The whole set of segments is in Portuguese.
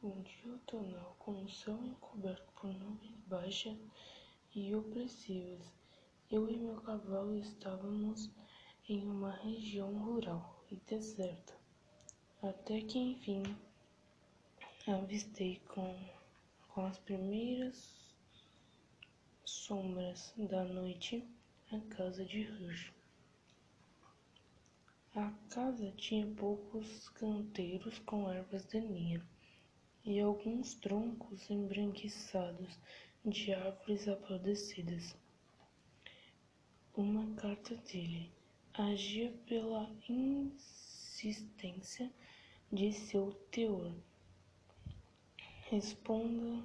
Um dia outonal, com o céu encoberto por nuvens baixas e opressivas, eu e meu cavalo estávamos em uma região rural e deserta, até que enfim avistei com, com as primeiras sombras da noite a casa de Rush. A casa tinha poucos canteiros com ervas daninhas e alguns troncos embranquiçados de árvores apodrecidas. Uma carta dele agia pela insistência de seu teor. Responda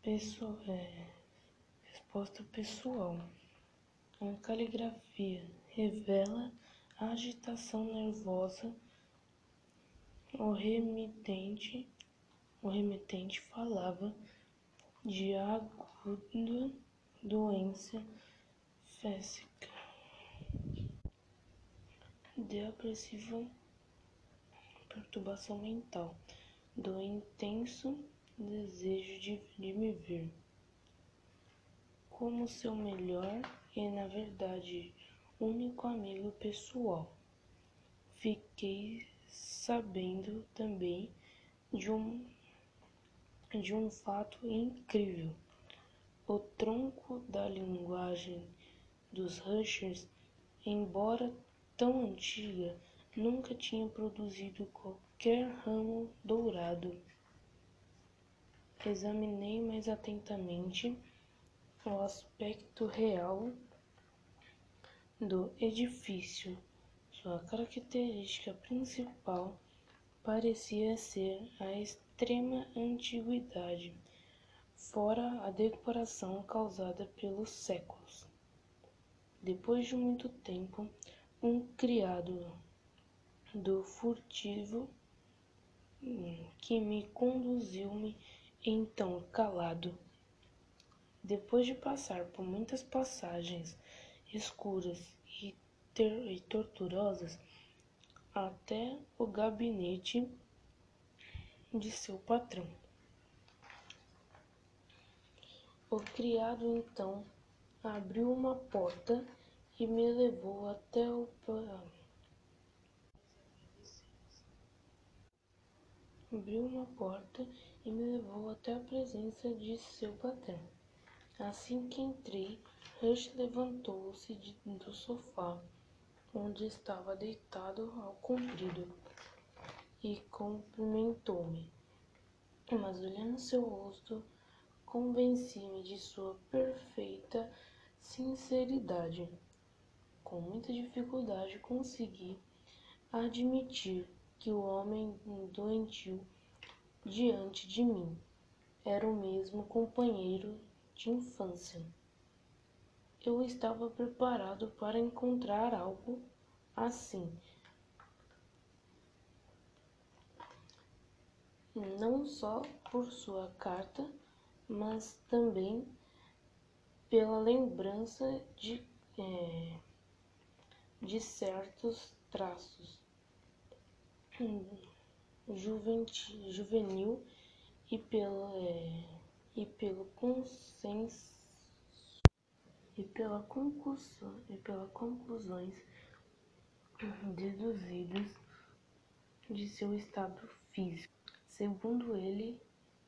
pessoal, é, resposta pessoal. A caligrafia revela a agitação nervosa. O remitente o remetente falava de aguda doença física, depressiva, perturbação mental, do intenso desejo de, de me ver como seu melhor e, na verdade, único amigo pessoal. Fiquei sabendo também de um de um fato incrível. O tronco da linguagem dos Rushers, embora tão antiga, nunca tinha produzido qualquer ramo dourado. Examinei mais atentamente o aspecto real do edifício. Sua característica principal parecia ser a extrema antiguidade, fora a decoração causada pelos séculos. Depois de muito tempo, um criado do furtivo que me conduziu-me então calado. Depois de passar por muitas passagens escuras e, e torturosas, até o gabinete de seu patrão. O criado então abriu uma porta e me levou até o abriu uma porta e me levou até a presença de seu patrão. Assim que entrei, Rush levantou-se do sofá onde estava deitado ao comprido e cumprimentou-me. Mas olhando seu rosto, convenci-me de sua perfeita sinceridade. Com muita dificuldade consegui admitir que o homem doentio diante de mim era o mesmo companheiro de infância. Eu estava preparado para encontrar algo assim. Não só por sua carta, mas também pela lembrança de, é, de certos traços. Juvenil e pelo, é, e pelo consenso e pela conclusão e pelas conclusões deduzidas de seu estado físico. Segundo ele,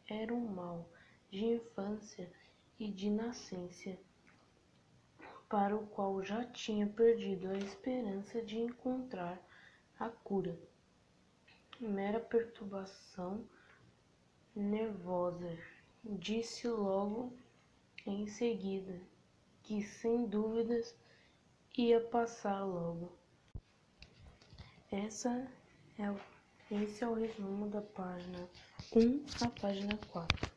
era um mal de infância e de nascença, para o qual já tinha perdido a esperança de encontrar a cura. Mera perturbação nervosa, disse logo em seguida que sem dúvidas ia passar logo. Essa é esse é o resumo da página 1 à página 4.